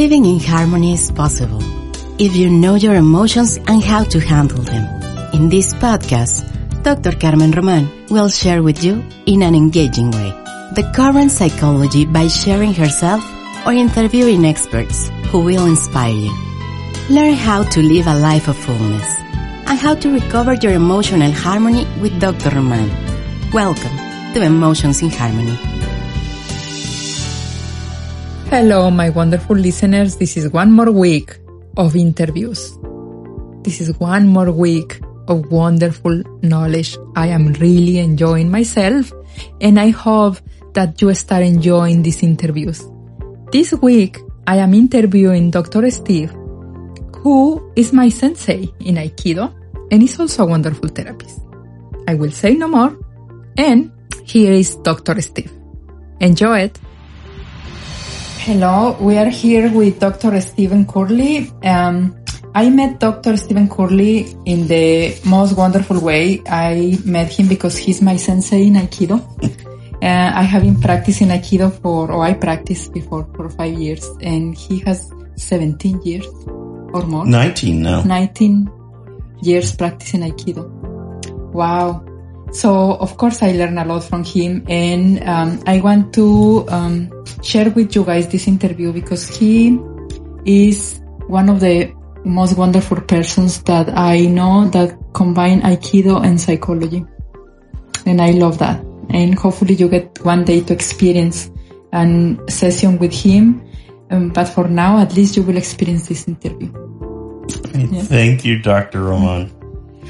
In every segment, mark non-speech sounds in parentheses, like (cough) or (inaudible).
Living in harmony is possible if you know your emotions and how to handle them. In this podcast, Dr. Carmen Roman will share with you in an engaging way the current psychology by sharing herself or interviewing experts who will inspire you. Learn how to live a life of fullness and how to recover your emotional harmony with Dr. Roman. Welcome to Emotions in Harmony. Hello, my wonderful listeners. This is one more week of interviews. This is one more week of wonderful knowledge. I am really enjoying myself and I hope that you start enjoying these interviews. This week, I am interviewing Dr. Steve, who is my sensei in Aikido and is also a wonderful therapist. I will say no more. And here is Dr. Steve. Enjoy it. Hello, we are here with Dr. Steven Curley. Um, I met Dr. Steven Curley in the most wonderful way. I met him because he's my sensei in Aikido. Uh, I have been practicing Aikido for, or I practiced before for five years and he has 17 years or more. 19 now. 19 years practicing Aikido. Wow. So of course I learned a lot from him and um, I want to um, share with you guys this interview because he is one of the most wonderful persons that I know that combine Aikido and psychology. And I love that. And hopefully you get one day to experience a session with him. Um, but for now, at least you will experience this interview. Thank you, Dr. Roman.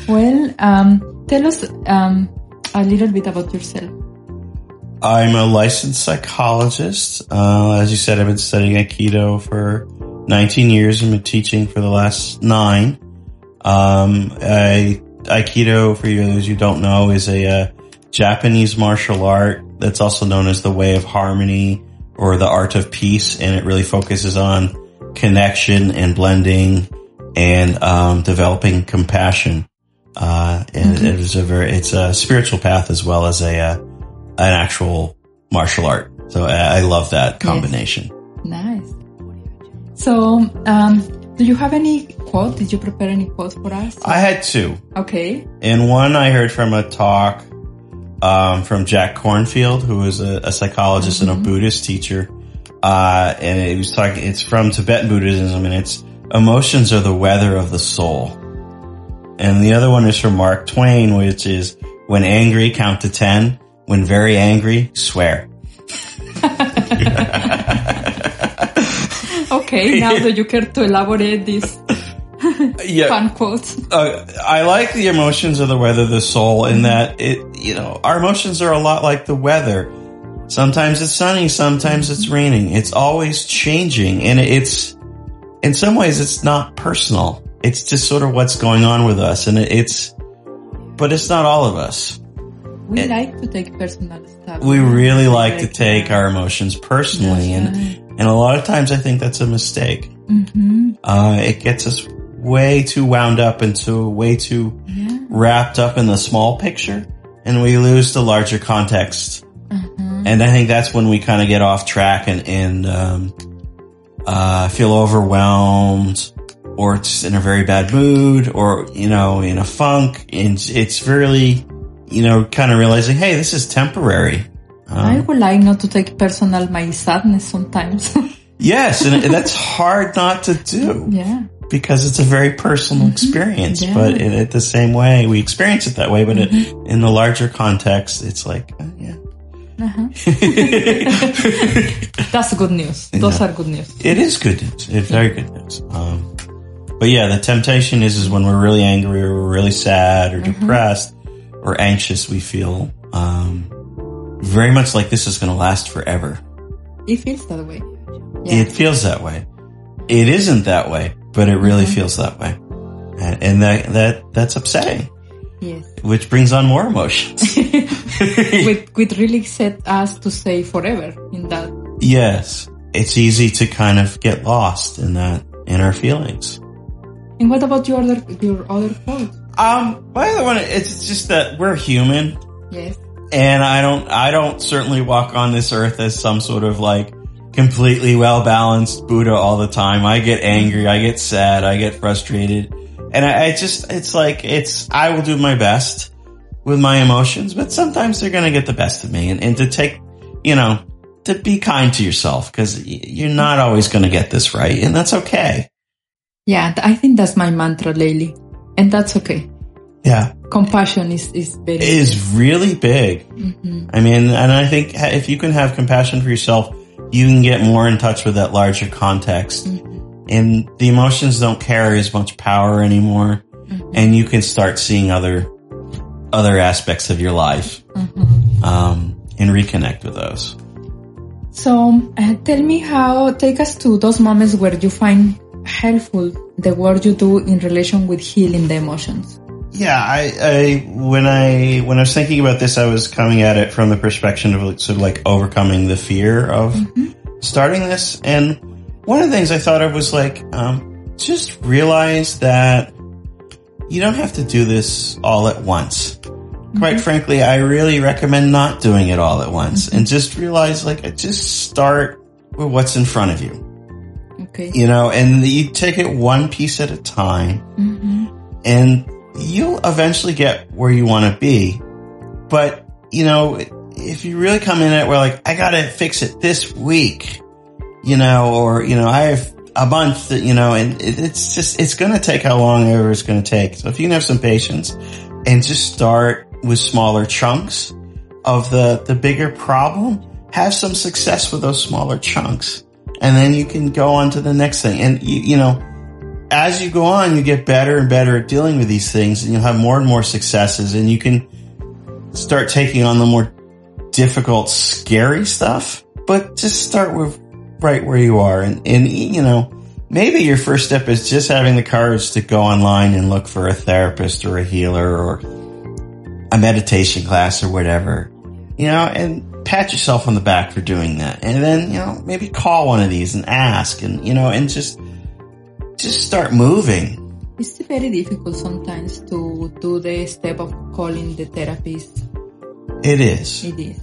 Well, um, tell us um, a little bit about yourself. I'm a licensed psychologist. Uh, as you said, I've been studying Aikido for 19 years and been teaching for the last nine. Um, I, Aikido, for you those you don't know, is a, uh, Japanese martial art that's also known as the way of harmony or the art of peace. And it really focuses on connection and blending and, um, developing compassion. Uh, and mm-hmm. it is a very, it's a spiritual path as well as a, uh, an actual martial art. So I, I love that combination. Yes. Nice. So, um, do you have any quote? Did you prepare any quotes for us? I had two. Okay. And one I heard from a talk, um, from Jack Kornfield, who is a, a psychologist mm-hmm. and a mm-hmm. Buddhist teacher. Uh, and it was talking, it's from Tibetan Buddhism and it's emotions are the weather of the soul. And the other one is from Mark Twain, which is when angry, count to 10. When very angry, swear. (laughs) okay, (laughs) now do you care to elaborate this (laughs) yeah, fun quote? Uh, I like the emotions of the weather, the soul, in that it, you know, our emotions are a lot like the weather. Sometimes it's sunny, sometimes it's raining. It's always changing, and it's in some ways it's not personal it's just sort of what's going on with us and it's, but it's not all of us. We it, like to take personal stuff. We really like, like to take our emotions personally and, and a lot of times I think that's a mistake. Mm-hmm. Uh, it gets us way too wound up into way too yeah. wrapped up in the small picture and we lose the larger context. Mm-hmm. And I think that's when we kind of get off track and, and, um, uh, feel overwhelmed or it's in a very bad mood or, you know, in a funk. And it's really, you know, kind of realizing, hey, this is temporary. Um, I would like not to take personal my sadness sometimes. (laughs) yes, and that's hard not to do. Yeah. Because it's a very personal mm-hmm. experience, yeah. but in, it the same way we experience it that way, but mm-hmm. it, in the larger context, it's like, uh, yeah. Uh-huh. (laughs) (laughs) That's good news. Those are good news. It is good news. It's very good news. Um, but yeah, the temptation is, is when we're really angry or we're really sad or mm-hmm. depressed or anxious, we feel, um, very much like this is going to last forever. It feels that way. Yeah. It feels that way. it isn't that way, but it really feels that way. And, and that, that, that's upsetting, Yes. which brings on more emotions. (laughs) which, which really set us to say forever in that. yes. It's easy to kind of get lost in that, in our feelings. And what about your other, your other fault? Um, my other one, it's just that we're human Yes. and I don't, I don't certainly walk on this earth as some sort of like completely well balanced Buddha all the time. I get angry, I get sad, I get frustrated, and I, I just, it's like, it's, I will do my best with my emotions, but sometimes they're going to get the best of me and, and to take, you know, to be kind to yourself because you're not always going to get this right and that's okay. Yeah, I think that's my mantra lately. And that's okay. Yeah. Compassion is, is It is really big. Mm-hmm. I mean, and I think if you can have compassion for yourself, you can get more in touch with that larger context. Mm-hmm. And the emotions don't carry as much power anymore. Mm-hmm. And you can start seeing other, other aspects of your life, um, and reconnect with those. So um, uh, tell me how, take us to those moments where you find helpful the work you do in relation with healing the emotions. Yeah, I, I when I when I was thinking about this, I was coming at it from the perspective of like, sort of like overcoming the fear of mm-hmm. starting this. And one of the things I thought of was like, um, just realize that you don't have to do this all at once. Quite mm-hmm. frankly, I really recommend not doing it all at once. Mm-hmm. And just realize like, just start with what's in front of you. Okay. you know, and you take it one piece at a time. And you'll eventually get where you want to be. But, you know, if you really come in at where like, I gotta fix it this week, you know, or, you know, I have a month you know, and it, it's just, it's going to take how long ever it's going to take. So if you can have some patience and just start with smaller chunks of the, the bigger problem, have some success with those smaller chunks and then you can go on to the next thing. And you, you know, as you go on, you get better and better at dealing with these things and you'll have more and more successes and you can start taking on the more difficult, scary stuff, but just start with right where you are. And, and, you know, maybe your first step is just having the courage to go online and look for a therapist or a healer or a meditation class or whatever, you know, and pat yourself on the back for doing that. And then, you know, maybe call one of these and ask and, you know, and just, just start moving. It's very difficult sometimes to do the step of calling the therapist. It is. It is.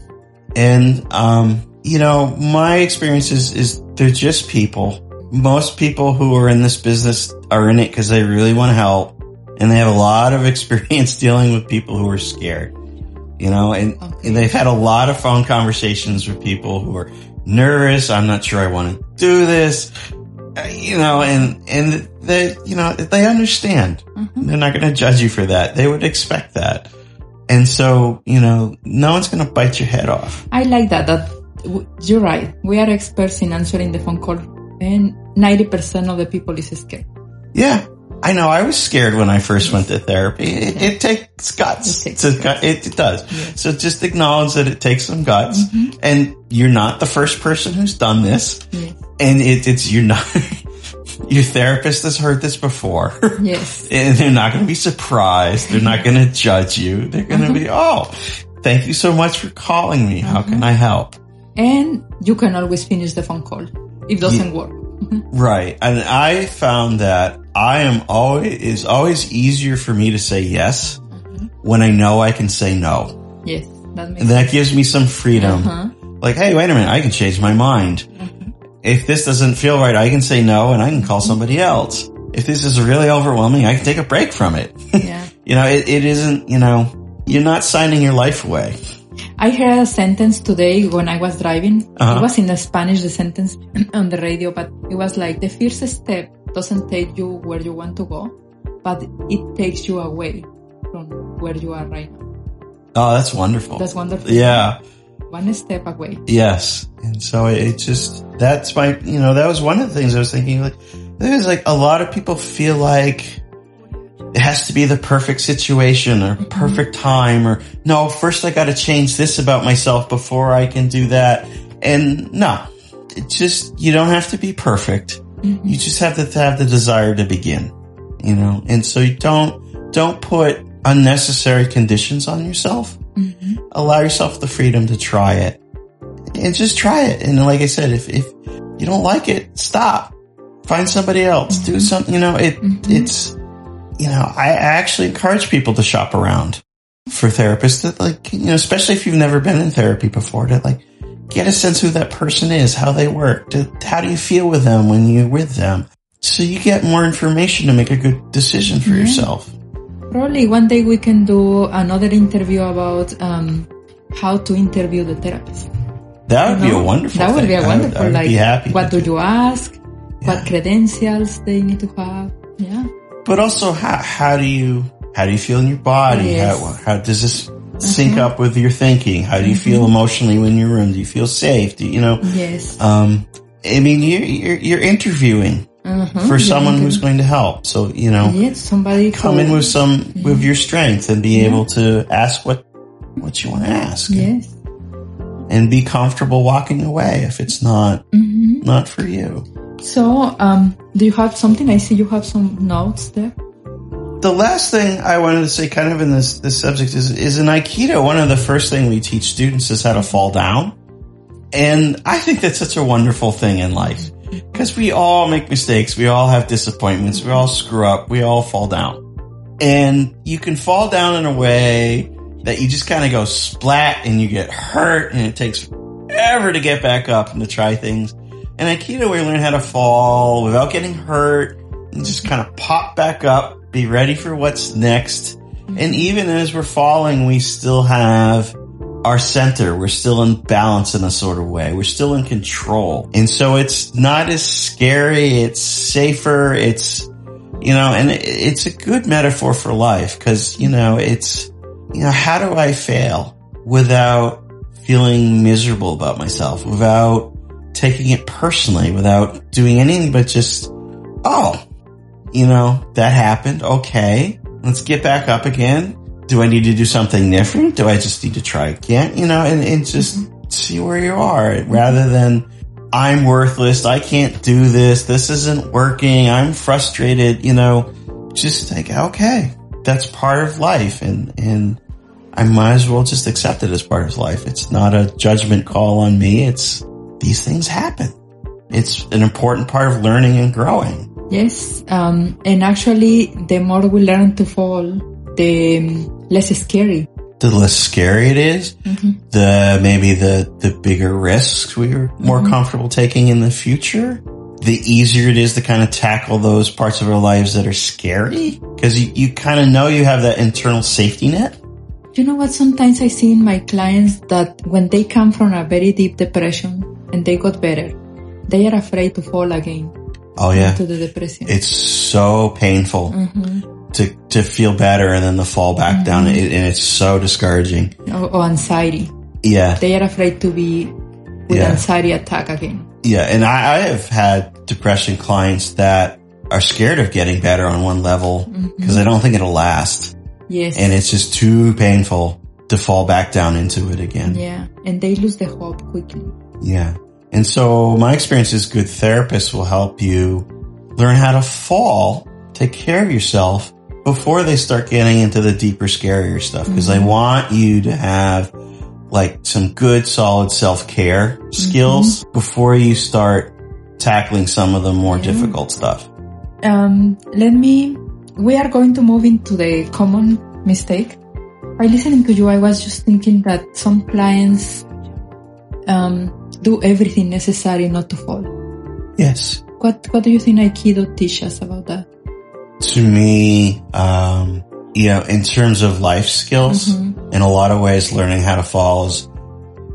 And, um, you know, my experience is, is they're just people. Most people who are in this business are in it because they really want to help and they have a lot of (laughs) experience dealing with people who are scared, you know, and, Okay. and they've had a lot of phone conversations with people who are nervous. I'm not sure I want to do this, Uh, you know, and, and they, you know, they understand. Mm-hmm. They're not going to judge you for that. They would expect that. And so, you know, no one's going to bite your head off. I like that. That w- you're right. We are experts in answering the phone call, and ninety percent of the people is scared. Yeah. I know. I was scared when I first went to therapy. It, it takes guts. It takes to, guts. it, it does. So just acknowledge that it takes some guts mm-hmm. and you're not the first person who's done this. And it, it's, you're not, (laughs) your therapist has heard this before. Yes. (laughs) and they're not going to be surprised. They're not going (laughs) to judge you. They're going to be, mm-hmm. oh, thank you so much for calling me. How can mm-hmm. I help? And you can always finish the phone call. It doesn't work. Mm-hmm. Right. And I found that I am always, it's always easier for me to say yes when I know I can say no. Yes, that makes And that gives me some freedom. Uh-huh. Like, hey, wait a minute. I can change my mind. If this doesn't feel right, I can say no and I can call somebody else. If this is really overwhelming, I can take a break from it. Yeah. (laughs) you know, it, it isn't, you know, you're not signing your life away. I heard a sentence today when I was driving. Uh-huh. It was in Spanish, the sentence (clears throat) on the radio, but it was like the first step doesn't take you where you want to go, but it takes you away from where you are right now. Oh, that's wonderful. That's wonderful. Yeah. One step away. Yes. And so it just, that's my, you know, that was one of the things I was thinking, like, there's like a lot of people feel like it has to be the perfect situation or perfect time or no, first I got to change this about myself before I can do that. And no, it just, you don't have to be perfect. Mhm. You just have to have the desire to begin, you know, and so you don't, don't put unnecessary conditions on yourself. Mhm. Allow yourself the freedom to try it and just try it. And like I said, if, if you don't like it, stop, find somebody else, do something, you know, it, Mhm. it's, you know, I actually encourage people to shop around for therapists that like, you know, especially if you've never been in therapy before to like get a sense who that person is, how they work, to, how do you feel with them when you're with them? So you get more information to make a good decision for yourself. Probably one day we can do another interview about um, how to interview the therapist. That would You be a wonderful That would thing. be a I would- wonderful. I would, like, be happy. what to do you ask? Yeah. What credentials they need to have? Yeah. But also, how how do you how do you feel in your body? Yes. How how does this sync Mhm. up with your thinking? How do you feel emotionally when you're in your room? Do you feel safe? Do you, you know? Yes. Um, I mean, you're you're, you're interviewing Mhm. for Yeah, someone who's going to help. So you know, yes, somebody come in with some with your strength and be Yeah. able to ask what what you want to ask. yes. and be comfortable walking away if it's not hmm not for you. So, um, do you have something? I see you have some notes there. The last thing I wanted to say, kind of in this this subject, is is in Aikido. One of the first thing we teach students is how to fall down, and I think that's such a wonderful thing in life because we all make mistakes, we all have disappointments, we all screw up, we all fall down, and you can fall down in a way that you just kind of go splat and you get hurt, and it takes forever to get back up and to try things. And Aikido, we learn how to fall without getting hurt and just kind of pop back up, be ready for what's next. And even as we're falling, we still have our center. We're still in balance in a sort of way. We're still in control. And so it's not as scary. It's safer. It's, you know, and it's a good metaphor for life because, you know, it's, you know, how do I fail without feeling miserable about myself, without taking it personally, without doing anything but just, oh, you know, that happened. Okay. Let's get back up again. Do I need to do something different? Do I just need to try again? You know, and, and just see where you are rather than I'm worthless. I can't do this. This isn't working. I'm frustrated. You know, just think, okay, that's part of life. And, and I might as well just accept it as part of life. It's not a judgment call on me. It's these things happen. It's an important part of learning and growing. Yes, um, and actually, the more we learn to fall, the less scary. The less scary it is, mm-hmm. the maybe the the bigger risks we're more mm-hmm. comfortable taking in the future. The easier it is to kind of tackle those parts of our lives that are scary because you, you kind of know you have that internal safety net. You know what? Sometimes I see in my clients that when they come from a very deep depression and they got better, they are afraid to fall again Oh yeah, into the depression. it's so painful mm-hmm. To to feel better and then to fall back down, mm-hmm. it, and it's so discouraging. or, or anxiety. Yeah, They are afraid to be with Yeah. anxiety attack again. Yeah, and I, I have had depression clients that are scared of getting better on one level mm-hmm. because they don't think it'll last. Yes. And it's just too painful to fall back down into it again. yeah. And they lose the hope quickly. Yeah. And so my experience is good therapists will help you learn how to fall, take care of yourself before they start getting into the deeper, scarier stuff. because they want you to have like some good, solid self-care skills before you start tackling some of the more difficult stuff. Um, let me, we are going to move into the common mistake. By listening to you, I was just thinking that some clients, um, do everything necessary not to fall. Yes. What, what do you think Aikido teaches about that? To me, um, you know, in terms of life skills, in a lot of ways, learning how to fall is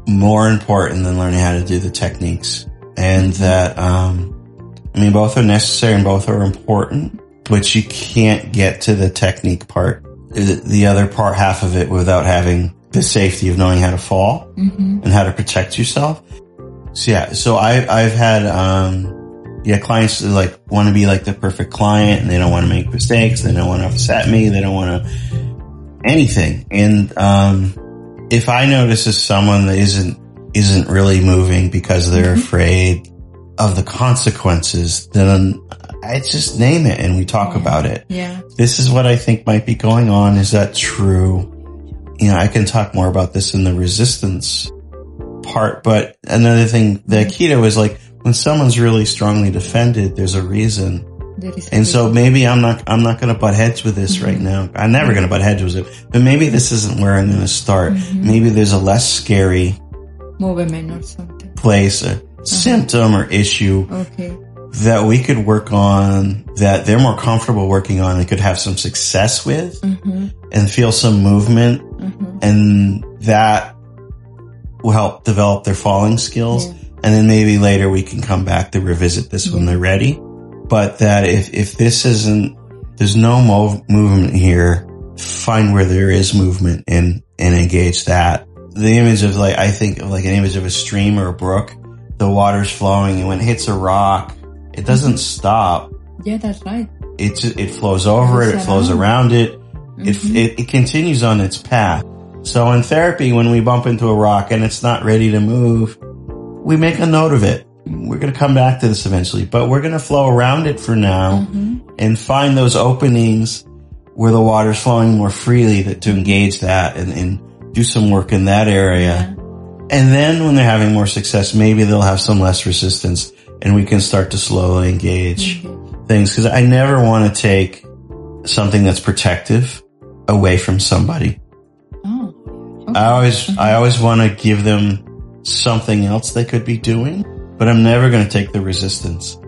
more important than learning how to do the techniques. And that, um, I mean, both are necessary and both are important, but you can't get to the technique part, the the other part, half of it without having the safety of knowing how to fall and how to protect yourself. So yeah, so I, I've had, um, yeah, clients like want to be like the perfect client and they don't want to make mistakes. They don't want to upset me. They don't want to anything. And, um, if I notice as someone that isn't, isn't really moving because they're afraid of the consequences, then I just name it and we talk Yeah. about it. Yeah. This is what I think might be going on. Is that true? You know, I can talk more about this in the resistance part, but another thing, the Aikido is like when someone's really strongly defended, there's a reason. There is a And so maybe I'm not, I'm not going to butt heads with this right now. I'm never going to butt heads with it, but maybe this isn't where I'm going to start. Maybe there's a less scary movement or something. place, a symptom or issue Okay. that we could work on that they're more comfortable working on and could have some success with Mm-hmm. and feel some movement Mm-hmm. and that will help develop their falling skills. Yeah. And then maybe later we can come back to revisit this when they're ready. But that if, if this isn't, there's no mov- movement here, find where there is movement and, and engage that. The image of like, I think of like an image of a stream or a brook. The water's flowing and when it hits a rock, it doesn't stop. Yeah, that's right. It, it flows over it. It flows around. it. It, mm-hmm. it, it continues on its path. So in therapy, when we bump into a rock and it's not ready to move, we make a note of it. We're going to come back to this eventually, but we're going to flow around it for now mm-hmm. and find those openings where the water's flowing more freely that to engage that and, and do some work in that area. And then when they're having more success, maybe they'll have some less resistance and we can start to slowly engage mm-hmm. things. Cause I never want to take something that's protective away from somebody. Oh. I always, I always want to give them something else they could be doing, but I'm never going to take the resistance.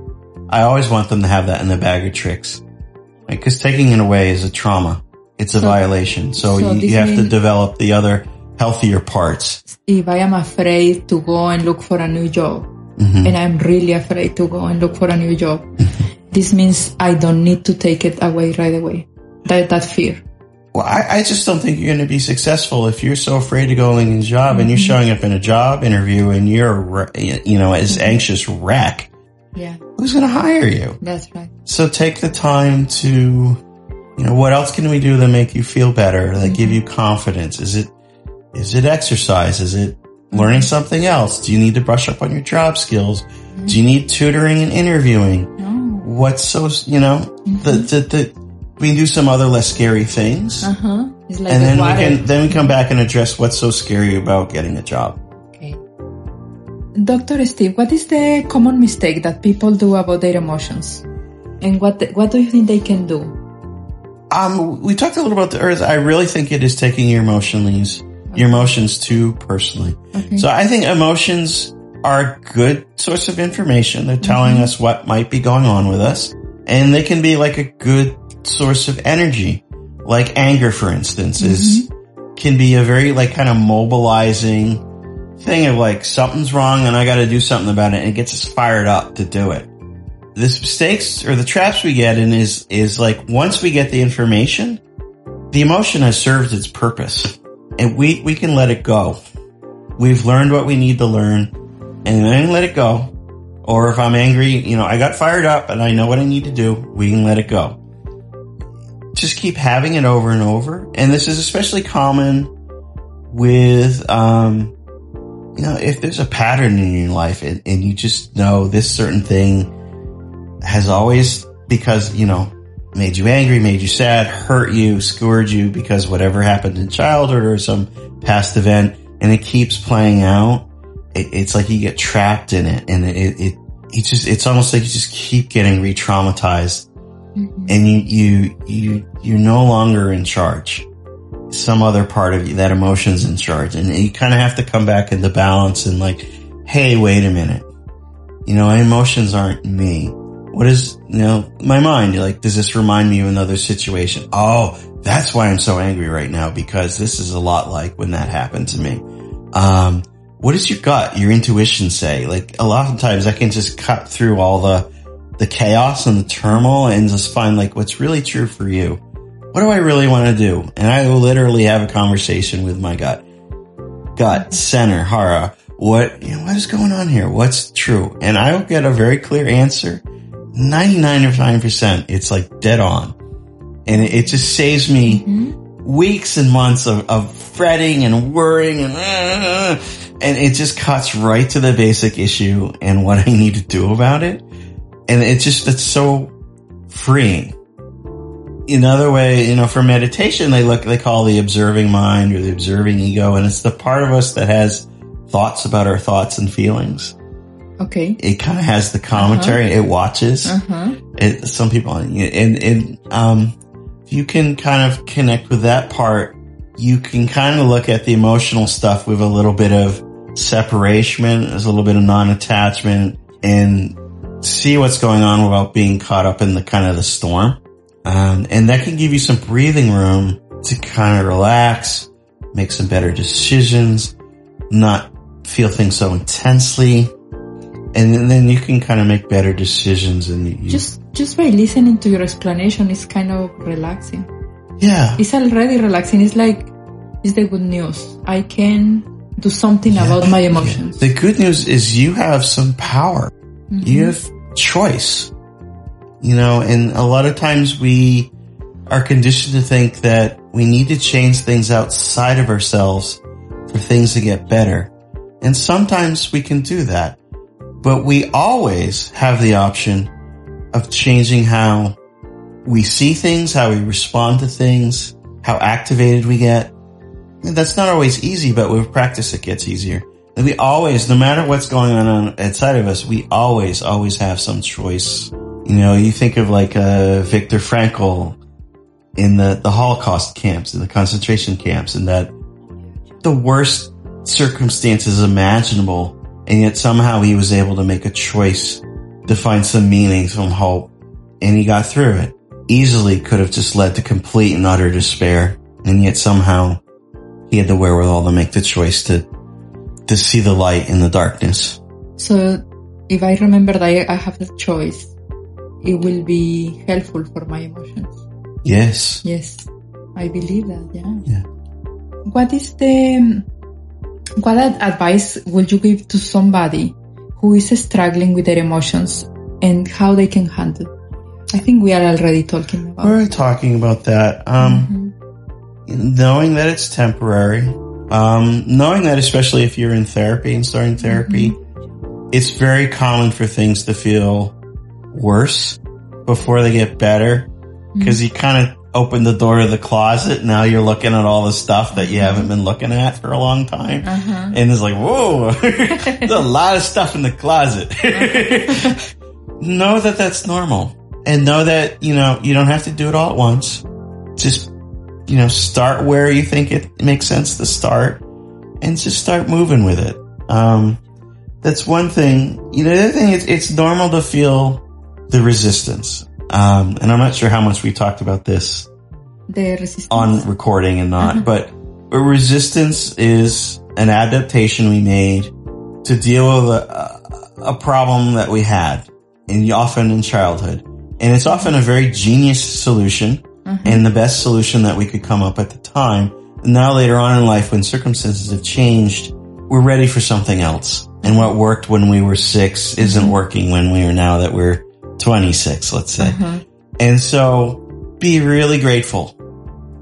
I always want them to have that in the bag of tricks. Right? Cause taking it away is a trauma. It's a So- violation. So, so you, you have to develop the other healthier parts. If I am afraid to go and look for a new job, mm-hmm. and I'm really afraid to go and look for a new job, mm-hmm. this means I don't need to take it away right away. That that fear. Well, I, I just don't think you're going to be successful if you're so afraid to go in a job and you're Mm-hmm. showing up in a job interview and you're, you know, as Mm-hmm. anxious wreck. Yeah, Who's going to hire you? that's right. So take the time to, you know, what else can we do to make you feel better? That give you confidence? Is it, is it exercise? Is it learning something else? Do you need to brush up on your job skills? Do you need tutoring and interviewing? Oh. What's so, you know, the, the, the, we can do some other less scary things. Uh huh. Like and then water. we can, then we come back and address what's so scary about getting a job. Okay. Dr. Steve, what is the common mistake that people do about their emotions? And what what do you think they can do? Um, we talked a little about the earth. I really think it is taking your emotions, your emotions too personally. So I think emotions are a good source of information. They're telling us what might be going on with us and they can be like a good source of energy. Like anger, for instance, is, mm-hmm. can be a very like kind of mobilizing thing of like something's wrong and I got to do something about it and it gets us fired up to do it the mistakes or the traps we get in is is like once we get the information, the emotion has served its purpose, and we we can let it go. We've learned what we need to learn, and then let it go. Or if I'm angry, you know, I got fired up and I know what I need to do, we can let it go. Just keep having it over and over, and this is especially common with um, you know, if there's a pattern in your life and, and you just know this certain thing has always, because, you know, made you angry, made you sad, hurt you, scored you because whatever happened in childhood or some past event and it keeps playing out. It, it's like you get trapped in it and it, it, it just, it's almost like you just keep getting re-traumatized and you, you, you, you're no longer in charge some other part of you, that emotion's in charge. And you kind of have to come back into balance and like, hey, wait a minute. You know, emotions aren't me. What is, you know, my mind? Like, does this remind me of another situation? Oh, that's why I'm so angry right now because this is a lot like when that happened to me. Um, what does your gut, your intuition say? Like a lot of times I can just cut through all the, the chaos and the turmoil and just find like what's really true for you what do I really want to do? And I literally have a conversation with my gut. Gut, center, Hara. What, you know, what is going on here? What's true? And I will get a very clear answer. 99.9%. It's like dead on. And it, it just saves me weeks and months of, of fretting and worrying and, uh, and it just cuts right to the basic issue and what I need to do about it. And it just, it's so freeing. Another way, you know, for meditation, they look, they call the observing mind or the observing ego. And it's the part of us that has thoughts about our thoughts and feelings. Okay. It kind of has the commentary. It watches. Uh-huh. It, some people, and, and, um, if you can kind of connect with that part, you can kind of look at the emotional stuff with a little bit of separation, as a little bit of non-attachment and see what's going on without being caught up in the kind of the storm. Um, and that can give you some breathing room to kind of relax, make some better decisions, not feel things so intensely. And then you can kind of make better decisions and you, Just just by listening to your explanation is kind of relaxing. yeah. It's already relaxing. It's like it's the good news. I can do something about my emotions. The good news is you have some power. Mm-hmm. You have choice. You know, and a lot of times we are conditioned to think that we need to change things outside of ourselves for things to get better. And sometimes we can do that, but we always have the option of changing how we see things, how we respond to things, how activated we get. And that's not always easy, but with practice it gets easier. We always, no matter what's going on outside of us, we always, always have some choice. You know, you think of like, uh, Viktor Frankl in the, the Holocaust camps, in the concentration camps, and that the worst circumstances imaginable, and yet somehow he was able to make a choice to find some meaning, some hope, and he got through it. Easily could have just led to complete and utter despair, and yet somehow he had the wherewithal to make the choice to to see the light in the darkness. So if I remember that I have the choice, it will be helpful for my emotions. Yes. Yes, I believe that. Yeah. Yeah. What is the what advice would you give to somebody who is struggling with their emotions and how they can handle? I think we are already talking about. We're talking about that. Um, knowing that it's temporary, um, knowing that especially if you're in therapy and starting therapy, mm-hmm. it's very common for things to feel worse before they get better mm-hmm. because you kind of open the door of the closet. Now you're looking at all the stuff that you haven't been looking at for a long time. Uh-huh. And it's like, whoa, (laughs) there's a (laughs) lot of stuff in the closet. Uh-huh. (laughs) know that that's normal and know that, you know, you don't have to do it all at once. Just, you know, start where you think it makes sense to start and just start moving with it. Um, that's one thing. You know, the other thing, it's, it's normal to feel the resistance. Um, and I'm not sure how much we talked about this The on recording and not, but a resistance is an adaptation we made to deal with a, a problem that we had and often in childhood. And it's often a very genius solution Mm-hmm. and the best solution that we could come up at the time. And now later on in life, when circumstances have changed, we're ready for something else. And what worked when we were six isn't mm-hmm. working when we are now that we're 26, let's say. Mm-hmm. And so be really grateful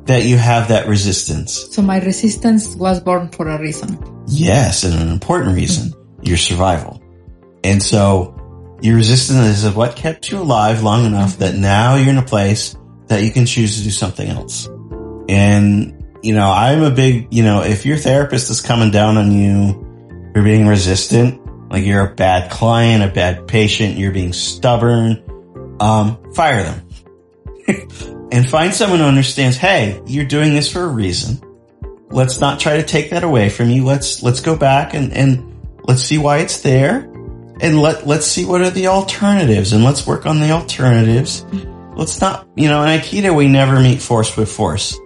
that you have that resistance. so my resistance was born for a reason. Yes, and an important reason, your survival. And so your resistance is what kept you alive long enough that now you're in a place that you can choose to do something else. And, you know, I'm a big, you know, if your therapist is coming down on you for being resistant, like you're a bad client, a bad patient, you're being stubborn, um, fire them. (laughs) and find someone who understands, hey, you're doing this for a reason. Let's not try to take that away from you. Let's, let's go back and, and let's see why it's there. And let, let's see what are the alternatives and let's work on the alternatives. Let's not, you know, in Aikido, we never meet force with force.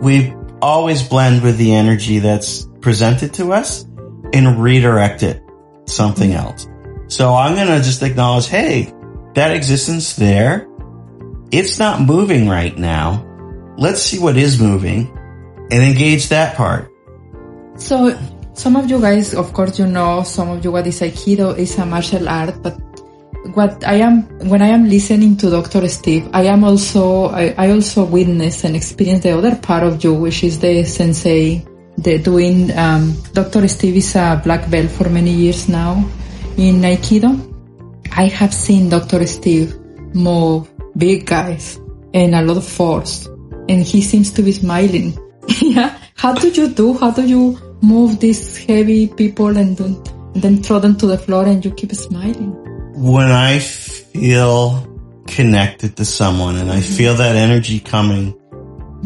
We always blend with the energy that's presented to us and redirect it something mm-hmm. else. So I'm going to just acknowledge, hey, that existence there, it's not moving right now. Let's see what is moving and engage that part. So some of you guys, of course, you know, some of you what is Aikido is a martial art, but what I am when I am listening to Dr. Steve, I am also I, I also witness and experience the other part of you, which is the sensei, the doing. Um, Dr. Steve is a black belt for many years now in Aikido. I have seen Dr. Steve move big guys and a lot of force, and he seems to be smiling. (laughs) yeah, how do you do? How do you move these heavy people and and then throw them to the floor and you keep smiling? When I feel connected to someone and I mm-hmm. feel that energy coming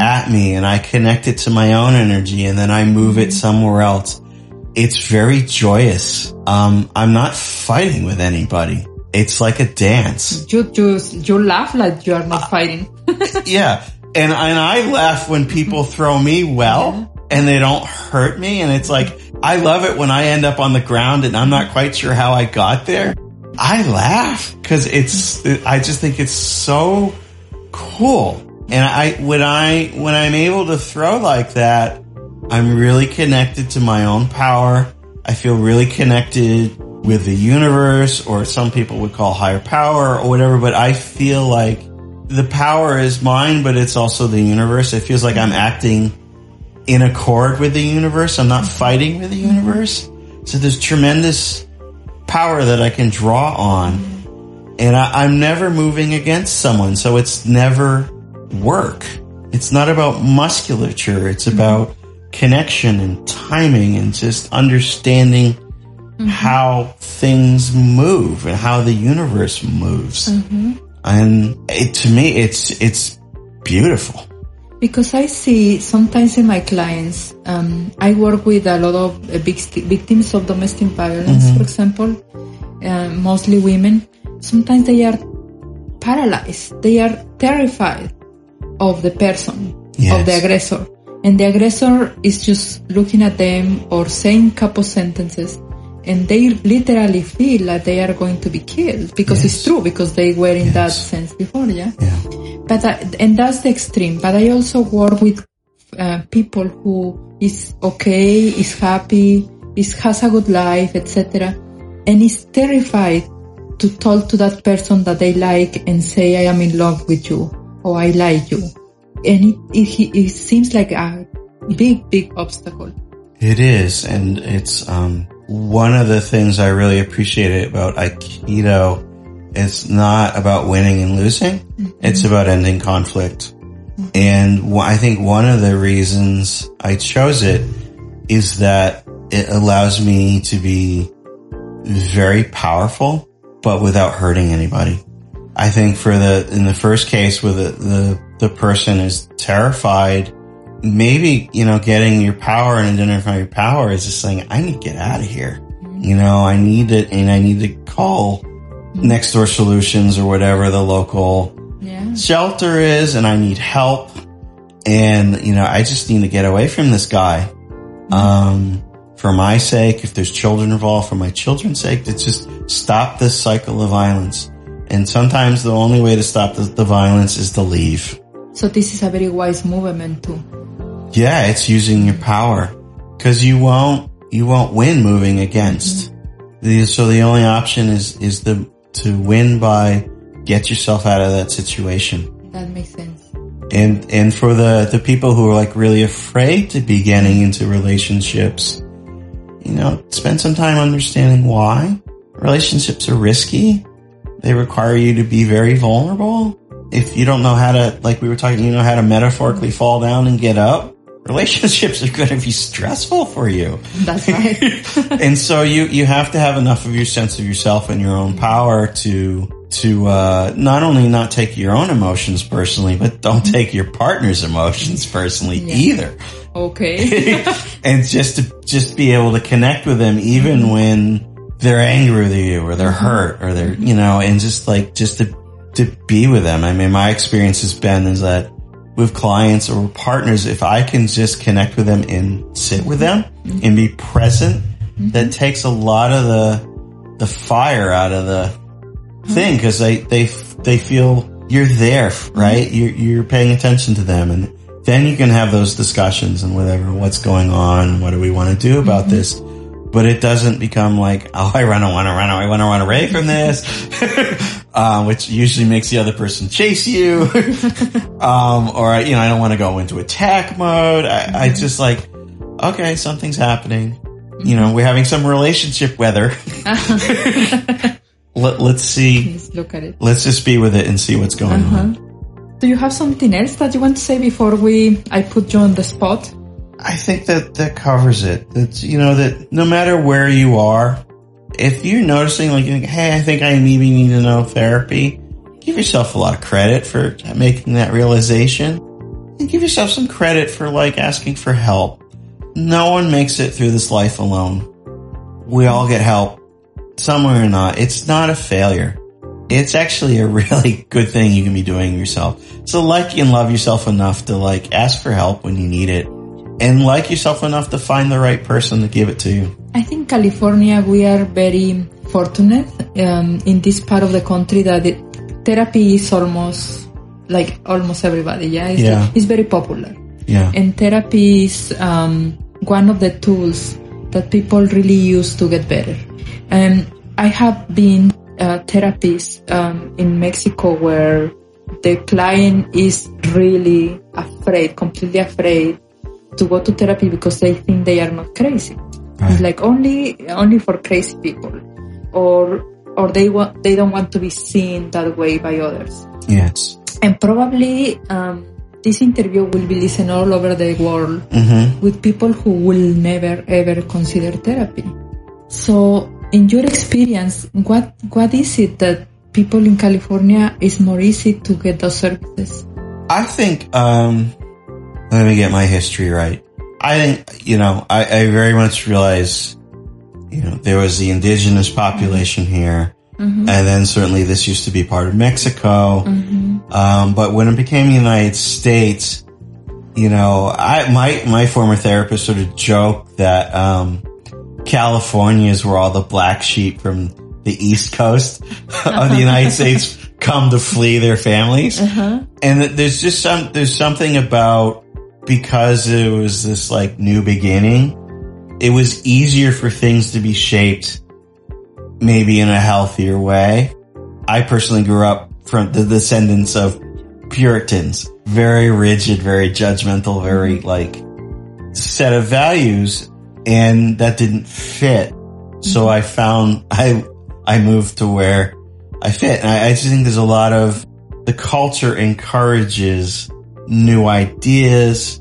at me and I connect it to my own energy and then I move it mm-hmm. somewhere else, it's very joyous. Um, I'm not fighting with anybody. It's like a dance. You, you, you laugh like you are not uh, fighting. (laughs) yeah. And, and I laugh when people mm-hmm. throw me well and they don't hurt me. And it's like, I love it when I end up on the ground and I'm not quite sure how I got there. I laugh because it's, I just think it's so cool. And I, when I, when I'm able to throw like that, I'm really connected to my own power. I feel really connected with the universe or some people would call higher power or whatever, but I feel like the power is mine, but it's also the universe. It feels like I'm acting in accord with the universe. I'm not fighting with the universe. So there's tremendous power that I can draw on. And I, am never moving against someone. So it's never work. It's not about musculature. It's mm-hmm. about connection and timing and just understanding mm-hmm. how things move and how the universe moves. Mm-hmm. And it, to me, it's, it's beautiful. Because I see sometimes in my clients, um, I work with a lot of uh, victims of domestic violence, mm-hmm. for example, uh, mostly women. Sometimes they are paralyzed. They are terrified of the person, yes. of the aggressor. And the aggressor is just looking at them or saying couple sentences and they literally feel like they are going to be killed because yes. it's true because they were in yes. that sense before, yeah. yeah. But I, and that's the extreme. But I also work with uh, people who is okay, is happy, is has a good life, etc., and is terrified to talk to that person that they like and say, "I am in love with you" or "I like you," and it it, it seems like a big big obstacle. It is, and it's um one of the things I really appreciate about Aikido is not about winning and losing. Mm-hmm. It's about ending conflict. Mm-hmm. And I think one of the reasons I chose it is that it allows me to be very powerful, but without hurting anybody. I think for the, in the first case where the, the, the person is terrified maybe, you know, getting your power and identifying your power is just saying, I need to get out of here. Mm-hmm. You know, I need it and I need to call mm-hmm. next door solutions or whatever the local yeah. shelter is and I need help. And, you know, I just need to get away from this guy. Mm-hmm. Um, for my sake, if there's children involved, for my children's sake, to just stop this cycle of violence. And sometimes the only way to stop the, the violence is to leave. So this is a very wise movement too. Yeah, it's using your power because you won't, you won't win moving against. Mm-hmm. So the only option is, is the, to win by get yourself out of that situation. That makes sense. And, and for the, the people who are like really afraid to be getting into relationships, you know, spend some time understanding why relationships are risky. They require you to be very vulnerable. If you don't know how to, like we were talking, you know how to metaphorically fall down and get up relationships are going to be stressful for you. That's right. (laughs) and so you, you have to have enough of your sense of yourself and your own power to, to, uh, not only not take your own emotions personally, but don't mm-hmm. take your partner's emotions personally yeah. either. Okay. (laughs) and (laughs) just to, just be able to connect with them even mm-hmm. when they're angry with you or they're mm-hmm. hurt or they're, you know, and just like, just to, to be with them. I mean, my experience has been is that with clients or partners, if I can just connect with them and sit with them mm-hmm. and be present, mm-hmm. that takes a lot of the, the fire out of the mm-hmm. thing because they, they, they feel you're there, right? Mm-hmm. You're, you're paying attention to them and then you can have those discussions and whatever, what's going on? What do we want to do about mm-hmm. this? But it doesn't become like, oh, I run, I want to run, I want to run away from this, (laughs) um, which usually makes the other person chase you. (laughs) um, or, you know, I don't want to go into attack mode. I, I just like, okay, something's happening. You know, we're having some relationship weather. (laughs) Let, us see. Let's look at it. Let's just be with it and see what's going uh-huh. on. Do you have something else that you want to say before we, I put you on the spot? I think that that covers it. That you know that no matter where you are, if you're noticing like, hey, I think I maybe need to know therapy, give yourself a lot of credit for making that realization, and give yourself some credit for like asking for help. No one makes it through this life alone. We all get help somewhere or not. It's not a failure. It's actually a (laughs) really good thing you can be doing yourself. So like and love yourself enough to like ask for help when you need it and like yourself enough to find the right person to give it to you. I think California, we are very fortunate um, in this part of the country that it, therapy is almost like almost everybody. Yeah, it's, yeah. it's very popular. Yeah, and therapy is um, one of the tools that people really use to get better. And I have been a therapist um, in Mexico where the client is really afraid, completely afraid to go to therapy because they think they are not crazy. Right. It's like only only for crazy people, or or they want they don't want to be seen that way by others. Yes, and probably um, this interview will be listened all over the world mm-hmm. with people who will never ever consider therapy. So, in your experience, what what is it that people in California is more easy to get those services? I think um, let me get my history right. I think, you know, I, I very much realize, you know, there was the indigenous population here. Mm-hmm. And then certainly this used to be part of Mexico. Mm-hmm. Um, but when it became the United States, you know, I, my, my former therapist sort of joked that, um, California is where all the black sheep from the East Coast of the United (laughs) States come to flee their families. Uh-huh. And there's just some, there's something about because it was this like new beginning, it was easier for things to be shaped maybe in a healthier way. I personally grew up from the descendants of Puritans, very rigid, very judgmental, very like set of values and that didn't fit. So I found I, I moved to where I fit. And I, I just think there's a lot of the culture encourages new ideas,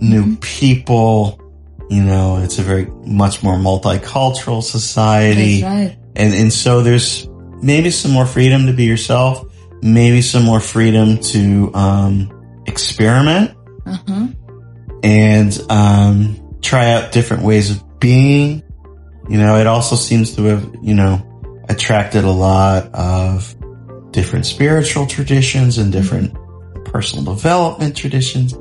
new mm-hmm. people. You know, it's a very much more multicultural society. Right. And, and so there's maybe some more freedom to be yourself, maybe some more freedom to, um, experiment uh-huh. and, um, try out different ways of being. You know, it also seems to have, you know, attracted a lot of different spiritual traditions and different personal development traditions.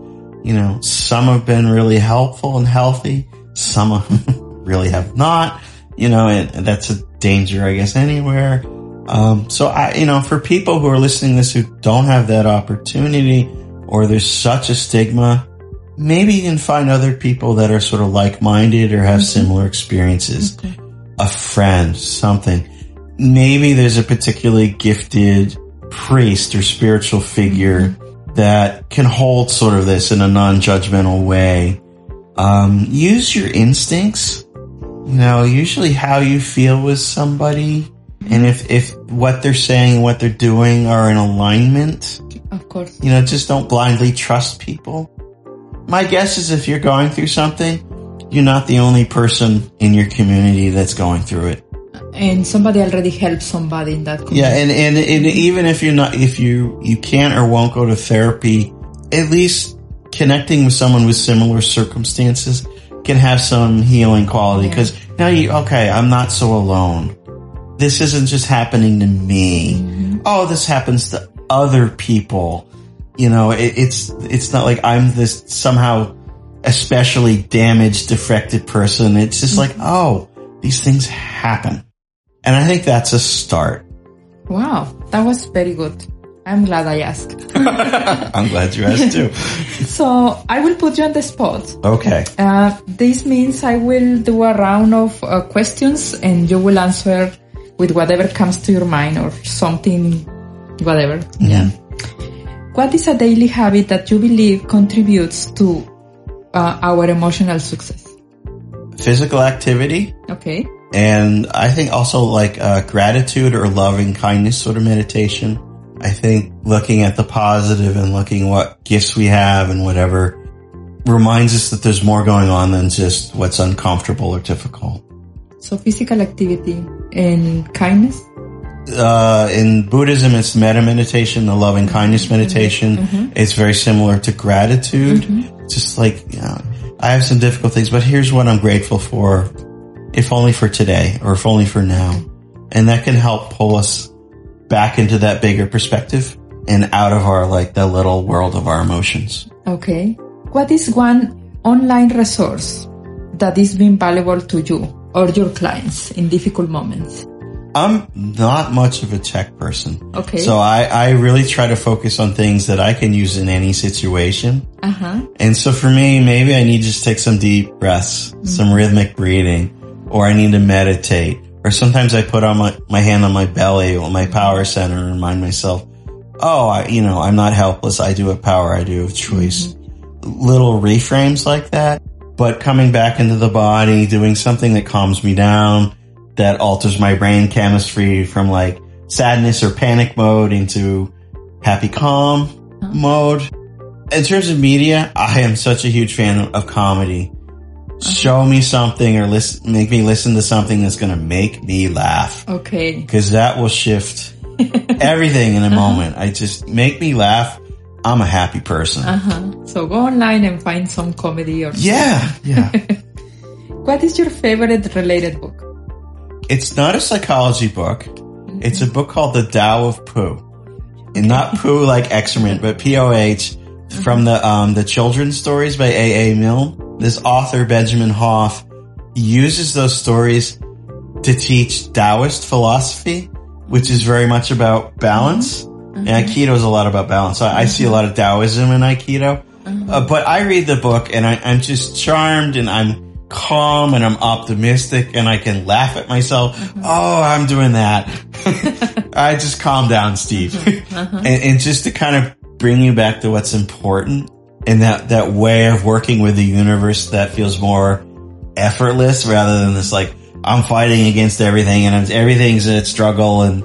You know, some have been really helpful and healthy. Some (laughs) really have not, you know, and, that's a danger, I guess, anywhere. Um, so I, you know, for people who are listening to this who don't have that opportunity or there's such a stigma, maybe you can find other people that are sort of like-minded or have mm-hmm. similar experiences. Okay. A friend, something. Maybe there's a particularly gifted priest or spiritual figure mm-hmm that can hold sort of this in a non-judgmental way. Um, use your instincts. You know, usually how you feel with somebody and if, if what they're saying and what they're doing are in alignment. Of course. You know, just don't blindly trust people. My guess is if you're going through something, you're not the only person in your community that's going through it and somebody already helped somebody in that community. yeah and, and and even if you're not if you you can't or won't go to therapy at least connecting with someone with similar circumstances can have some healing quality because yeah. now you okay i'm not so alone this isn't just happening to me mm-hmm. oh this happens to other people you know it, it's it's not like i'm this somehow especially damaged defected person it's just mm-hmm. like oh these things happen and I think that's a start. Wow, that was very good. I'm glad I asked. (laughs) I'm glad you asked too. (laughs) So I will put you on the spot. Okay. Uh, this means I will do a round of uh, questions and you will answer with whatever comes to your mind or something, whatever. Yeah. What is a daily habit that you believe contributes to uh, our emotional success? Physical activity. Okay. And I think also like uh, gratitude or loving kindness sort of meditation. I think looking at the positive and looking what gifts we have and whatever reminds us that there's more going on than just what's uncomfortable or difficult. So physical activity and kindness. Uh, in Buddhism, it's metta meditation, the loving kindness meditation. It's very similar to gratitude. Just like, you know, I have some difficult things, but here's what I'm grateful for, if only for today or if only for now. And that can help pull us back into that bigger perspective and out of our, like, the little world of our emotions. Okay. What is one online resource that is being valuable to you or your clients in difficult moments? I'm not much of a tech person. Okay. So I, I really try to focus on things that I can use in any situation. Uh huh. And so for me, maybe I need to just take some deep breaths, some rhythmic breathing, or I need to meditate. Or sometimes I put on my, my hand on my belly or my power center and remind myself, oh, I, you know, I'm not helpless. I do have power. I do have choice. Little reframes like that. But coming back into the body, doing something that calms me down, that alters my brain chemistry from like sadness or panic mode into happy calm uh-huh. mode. In terms of media, I am such a huge fan of comedy. Show me something or listen, make me listen to something that's going to make me laugh Okay. because that will shift (laughs) everything in a moment. I just make me laugh. I'm a happy person. Uh-huh. So go online and find some comedy or Yeah. Yeah. (laughs) What is your favorite related book? It's not a psychology book. It's a book called The Tao of Pooh. And not poo like excrement, but P-O-H from the, um, the children's stories by A.A. Milne. This author, Benjamin Hoff, uses those stories to teach Taoist philosophy, which is very much about balance. Mm-hmm. And mm-hmm. Aikido is a lot about balance. So I see a lot of Taoism in Aikido. Mm-hmm. Uh, but I read the book and I, I'm just charmed and I'm calm and I'm optimistic and I can laugh at myself. Oh, I'm doing that. (laughs) I just calm down, Steve. Uh-huh. and, and just to kind of bring you back to what's important and that, that way of working with the universe that feels more effortless rather than this like, I'm fighting against everything and I'm- everything's a struggle and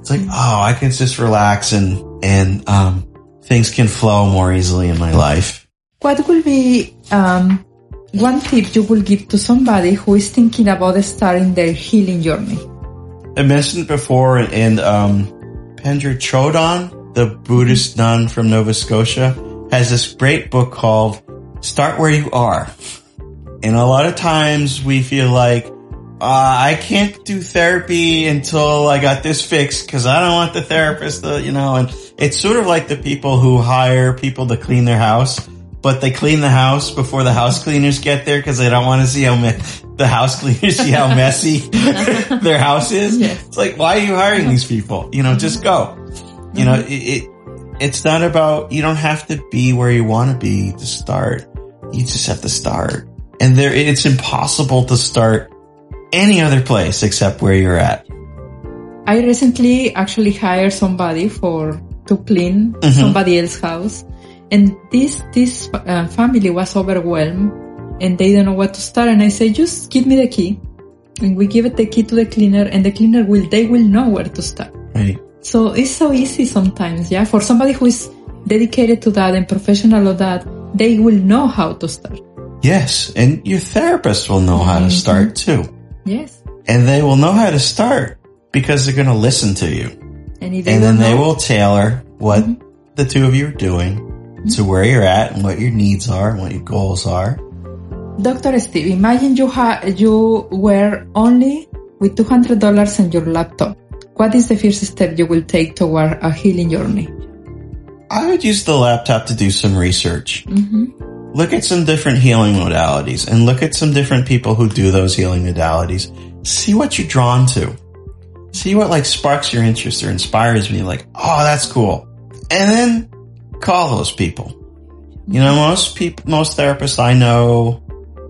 it's like, oh, I can just relax and, and, um, things can flow more easily in my life. What will be um, one tip you will give to somebody who is thinking about starting their healing journey? I mentioned before in, um, Pema Chödrön, the Buddhist nun from Nova Scotia, has this great book called Start Where You Are. And a lot of times we feel like, uh, I can't do therapy until I got this fixed because I don't want the therapist to, you know, and it's sort of like the people who hire people to clean their house, but they clean the house before the house cleaners get there because they don't want to see how me- the house cleaners see how messy (laughs) their house is. Yes. It's like, why are you hiring these people? You know, just go. You know, it, it it's not about you don't have to be where you want to be to start. You just have to start. And there it's impossible to start any other place except where you're at. I recently actually hired somebody for to clean somebody else's house, and this this uh, family was overwhelmed, and they don't know what to start. And I said, just give me the key, and we give it the key to the cleaner, and the cleaner will they will know where to start. Right. So it's so easy sometimes, yeah. For somebody who is dedicated to that and professional of that, they will know how to start. Yes. And your therapist will know how to mm-hmm. start too. Yes, And they will know how to start because they're going to listen to you. and if And then don't they will tailor what mm-hmm. the two of you are doing mm-hmm. to where you're at and what your needs are and what your goals are. Dr. Steve, imagine you ha- you were only with $200 on your laptop. What is the first step you will take toward a healing journey? I would use the laptop to do some research. Mm-hmm. Look at some different healing modalities and look at some different people who do those healing modalities. See what you're drawn to. See what like sparks your interest or inspires me like, oh, that's cool. and then call those people. You know, most people, most therapists I know,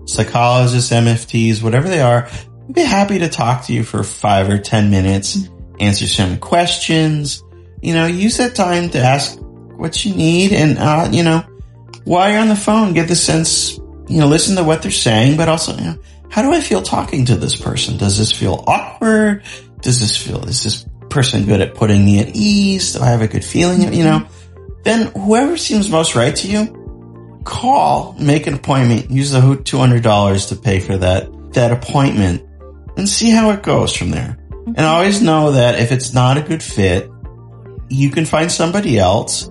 psychologists, MFTs, whatever they are, would be happy to talk to you for five or 10 minutes, mm-hmm. Answer some questions, you know, use that time to ask what you need and, uh, you know, while you're on the phone, get the sense, you know, listen to what they're saying, but also, you know, how do I feel talking to this person? Does this feel awkward? Does this feel, is this person good at putting me at ease? Do I have a good feeling? You know, then whoever seems most right to you, call, make an appointment, use the $200 to pay for that, that appointment and see how it goes from there. And always know that if it's not a good fit, you can find somebody else.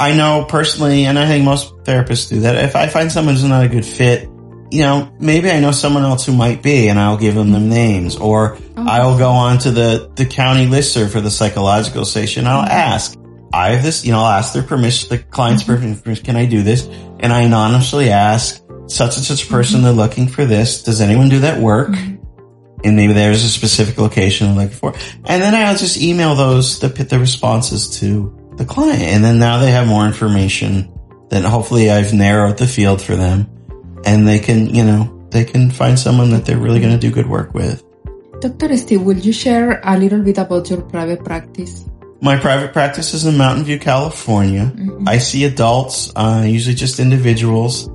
I know personally, and I think most therapists do that. If I find someone who's not a good fit, you know, maybe I know someone else who might be and I'll give them the names or mm-hmm. I'll go on to the, the county listserv for the psychological station. I'll mm-hmm. ask, I have this, you know, I'll ask their permission, the client's mm-hmm. permission, can I do this? And I anonymously ask such and such person, they're looking for this. Does anyone do that work? And maybe there's a specific location I'm looking for. And then I'll just email those, the, the responses to the client. And then now they have more information. Then hopefully I've narrowed the field for them and they can, you know, they can find someone that they're really going to do good work with. Dr. Steve, will you share a little bit about your private practice? My private practice is in Mountain View, California. I see adults, uh, usually just individuals.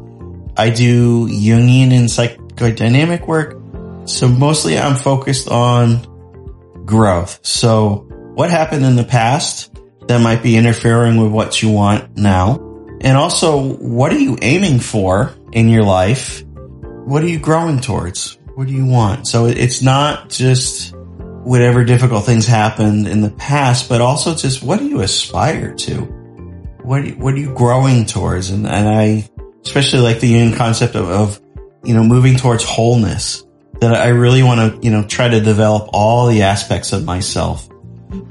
I do Jungian and psychodynamic work. So mostly I'm focused on growth. So what happened in the past that might be interfering with what you want now? And also, what are you aiming for in your life? What are you growing towards? What do you want? So it's not just whatever difficult things happened in the past, but also just what do you aspire to? What are you, what are you growing towards? And, and I especially like the Jung concept of, of, you know, moving towards wholeness that I really want to, you know, try to develop all the aspects of myself,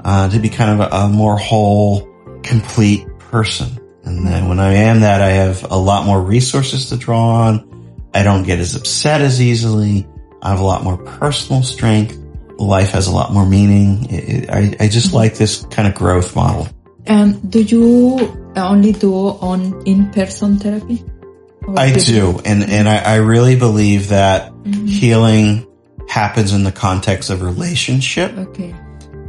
uh, to be kind of a, a more whole, complete person. And then when I am that, I have a lot more resources to draw on. I don't get as upset as easily. I have a lot more personal strength. Life has a lot more meaning. It, it, I, I just like this kind of growth model. And do you only do on in-person therapy? I do. And, and I, I really believe that healing happens in the context of relationship Okay.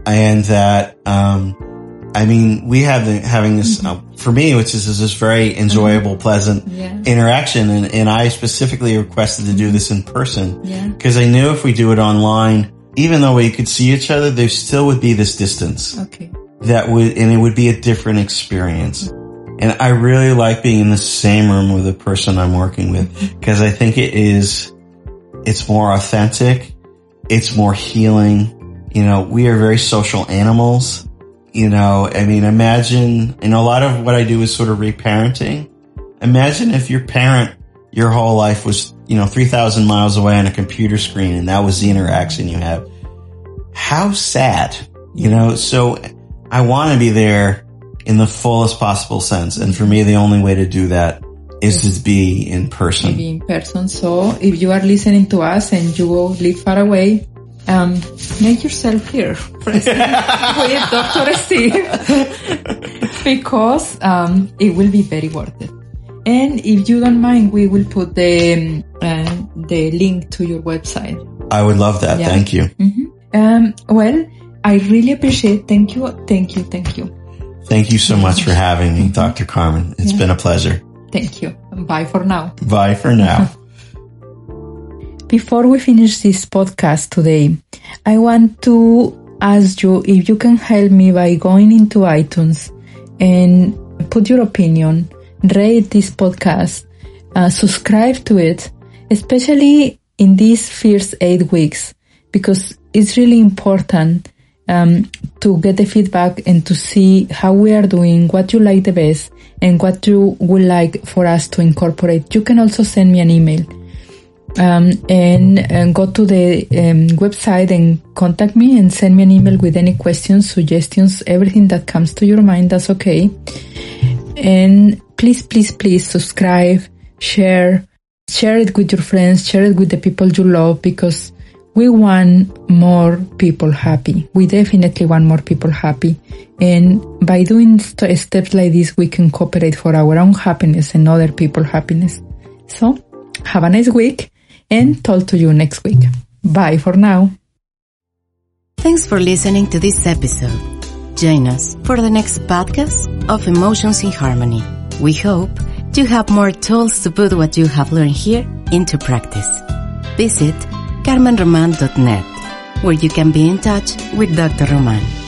and that, um, I mean, we have the, having this, uh, for me, which is, is this very enjoyable, pleasant Yeah. interaction. And, and I specifically requested to do this in person Yeah. because I knew if we do it online, even though we could see each other, there still would be this distance Okay. that would, and it would be a different experience. And I really like being in the same room with the person I'm working with mm-hmm. because I think it is, it's more authentic. It's more healing. You know, we are very social animals. You know, I mean, imagine, and a lot of what I do is sort of reparenting. Imagine if your parent, your whole life was, you know, 3000 miles away on a computer screen and that was the interaction you have. How sad, you know? So I want to be there in the fullest possible sense. And for me, the only way to do that is to be in person. Maybe in person. So if you are listening to us and you live far away, um, make yourself here with Dr. Steve because um, it will be very worth it. And if you don't mind, we will put the um, uh, the link to your website. I would love that. Yeah. Thank you. Um, well, I really appreciate. Thank you, thank you, thank you, Thank you so much for having me, Dr. Carmen. It's Yeah. been a pleasure. thank you. Bye for now. Bye for now. (laughs) Before we finish this podcast today, I want to ask you if you can help me by going into iTunes and put your opinion, rate this podcast, uh, subscribe to it, especially in these first eight weeks, because it's really important um, to get the feedback and to see how we are doing, what you like the best, and what you would like for us to incorporate. You can also send me an email um, and, and go to the um, website and contact me and send me an email with any questions, suggestions, everything that comes to your mind. That's okay. And please, please, please subscribe, share, share it with your friends, share it with the people you love because we want more people happy. We definitely want more people happy. And by doing st- steps like this, we can cooperate for our own happiness and other people's happiness. So have a nice week and talk to you next week. Bye for now. Thanks for listening to this episode. Join us for the next podcast of Emotions in Harmony. We hope you have more tools to put what you have learned here into practice. Visit carmenroman.net, where you can be in touch with Dr. Roman.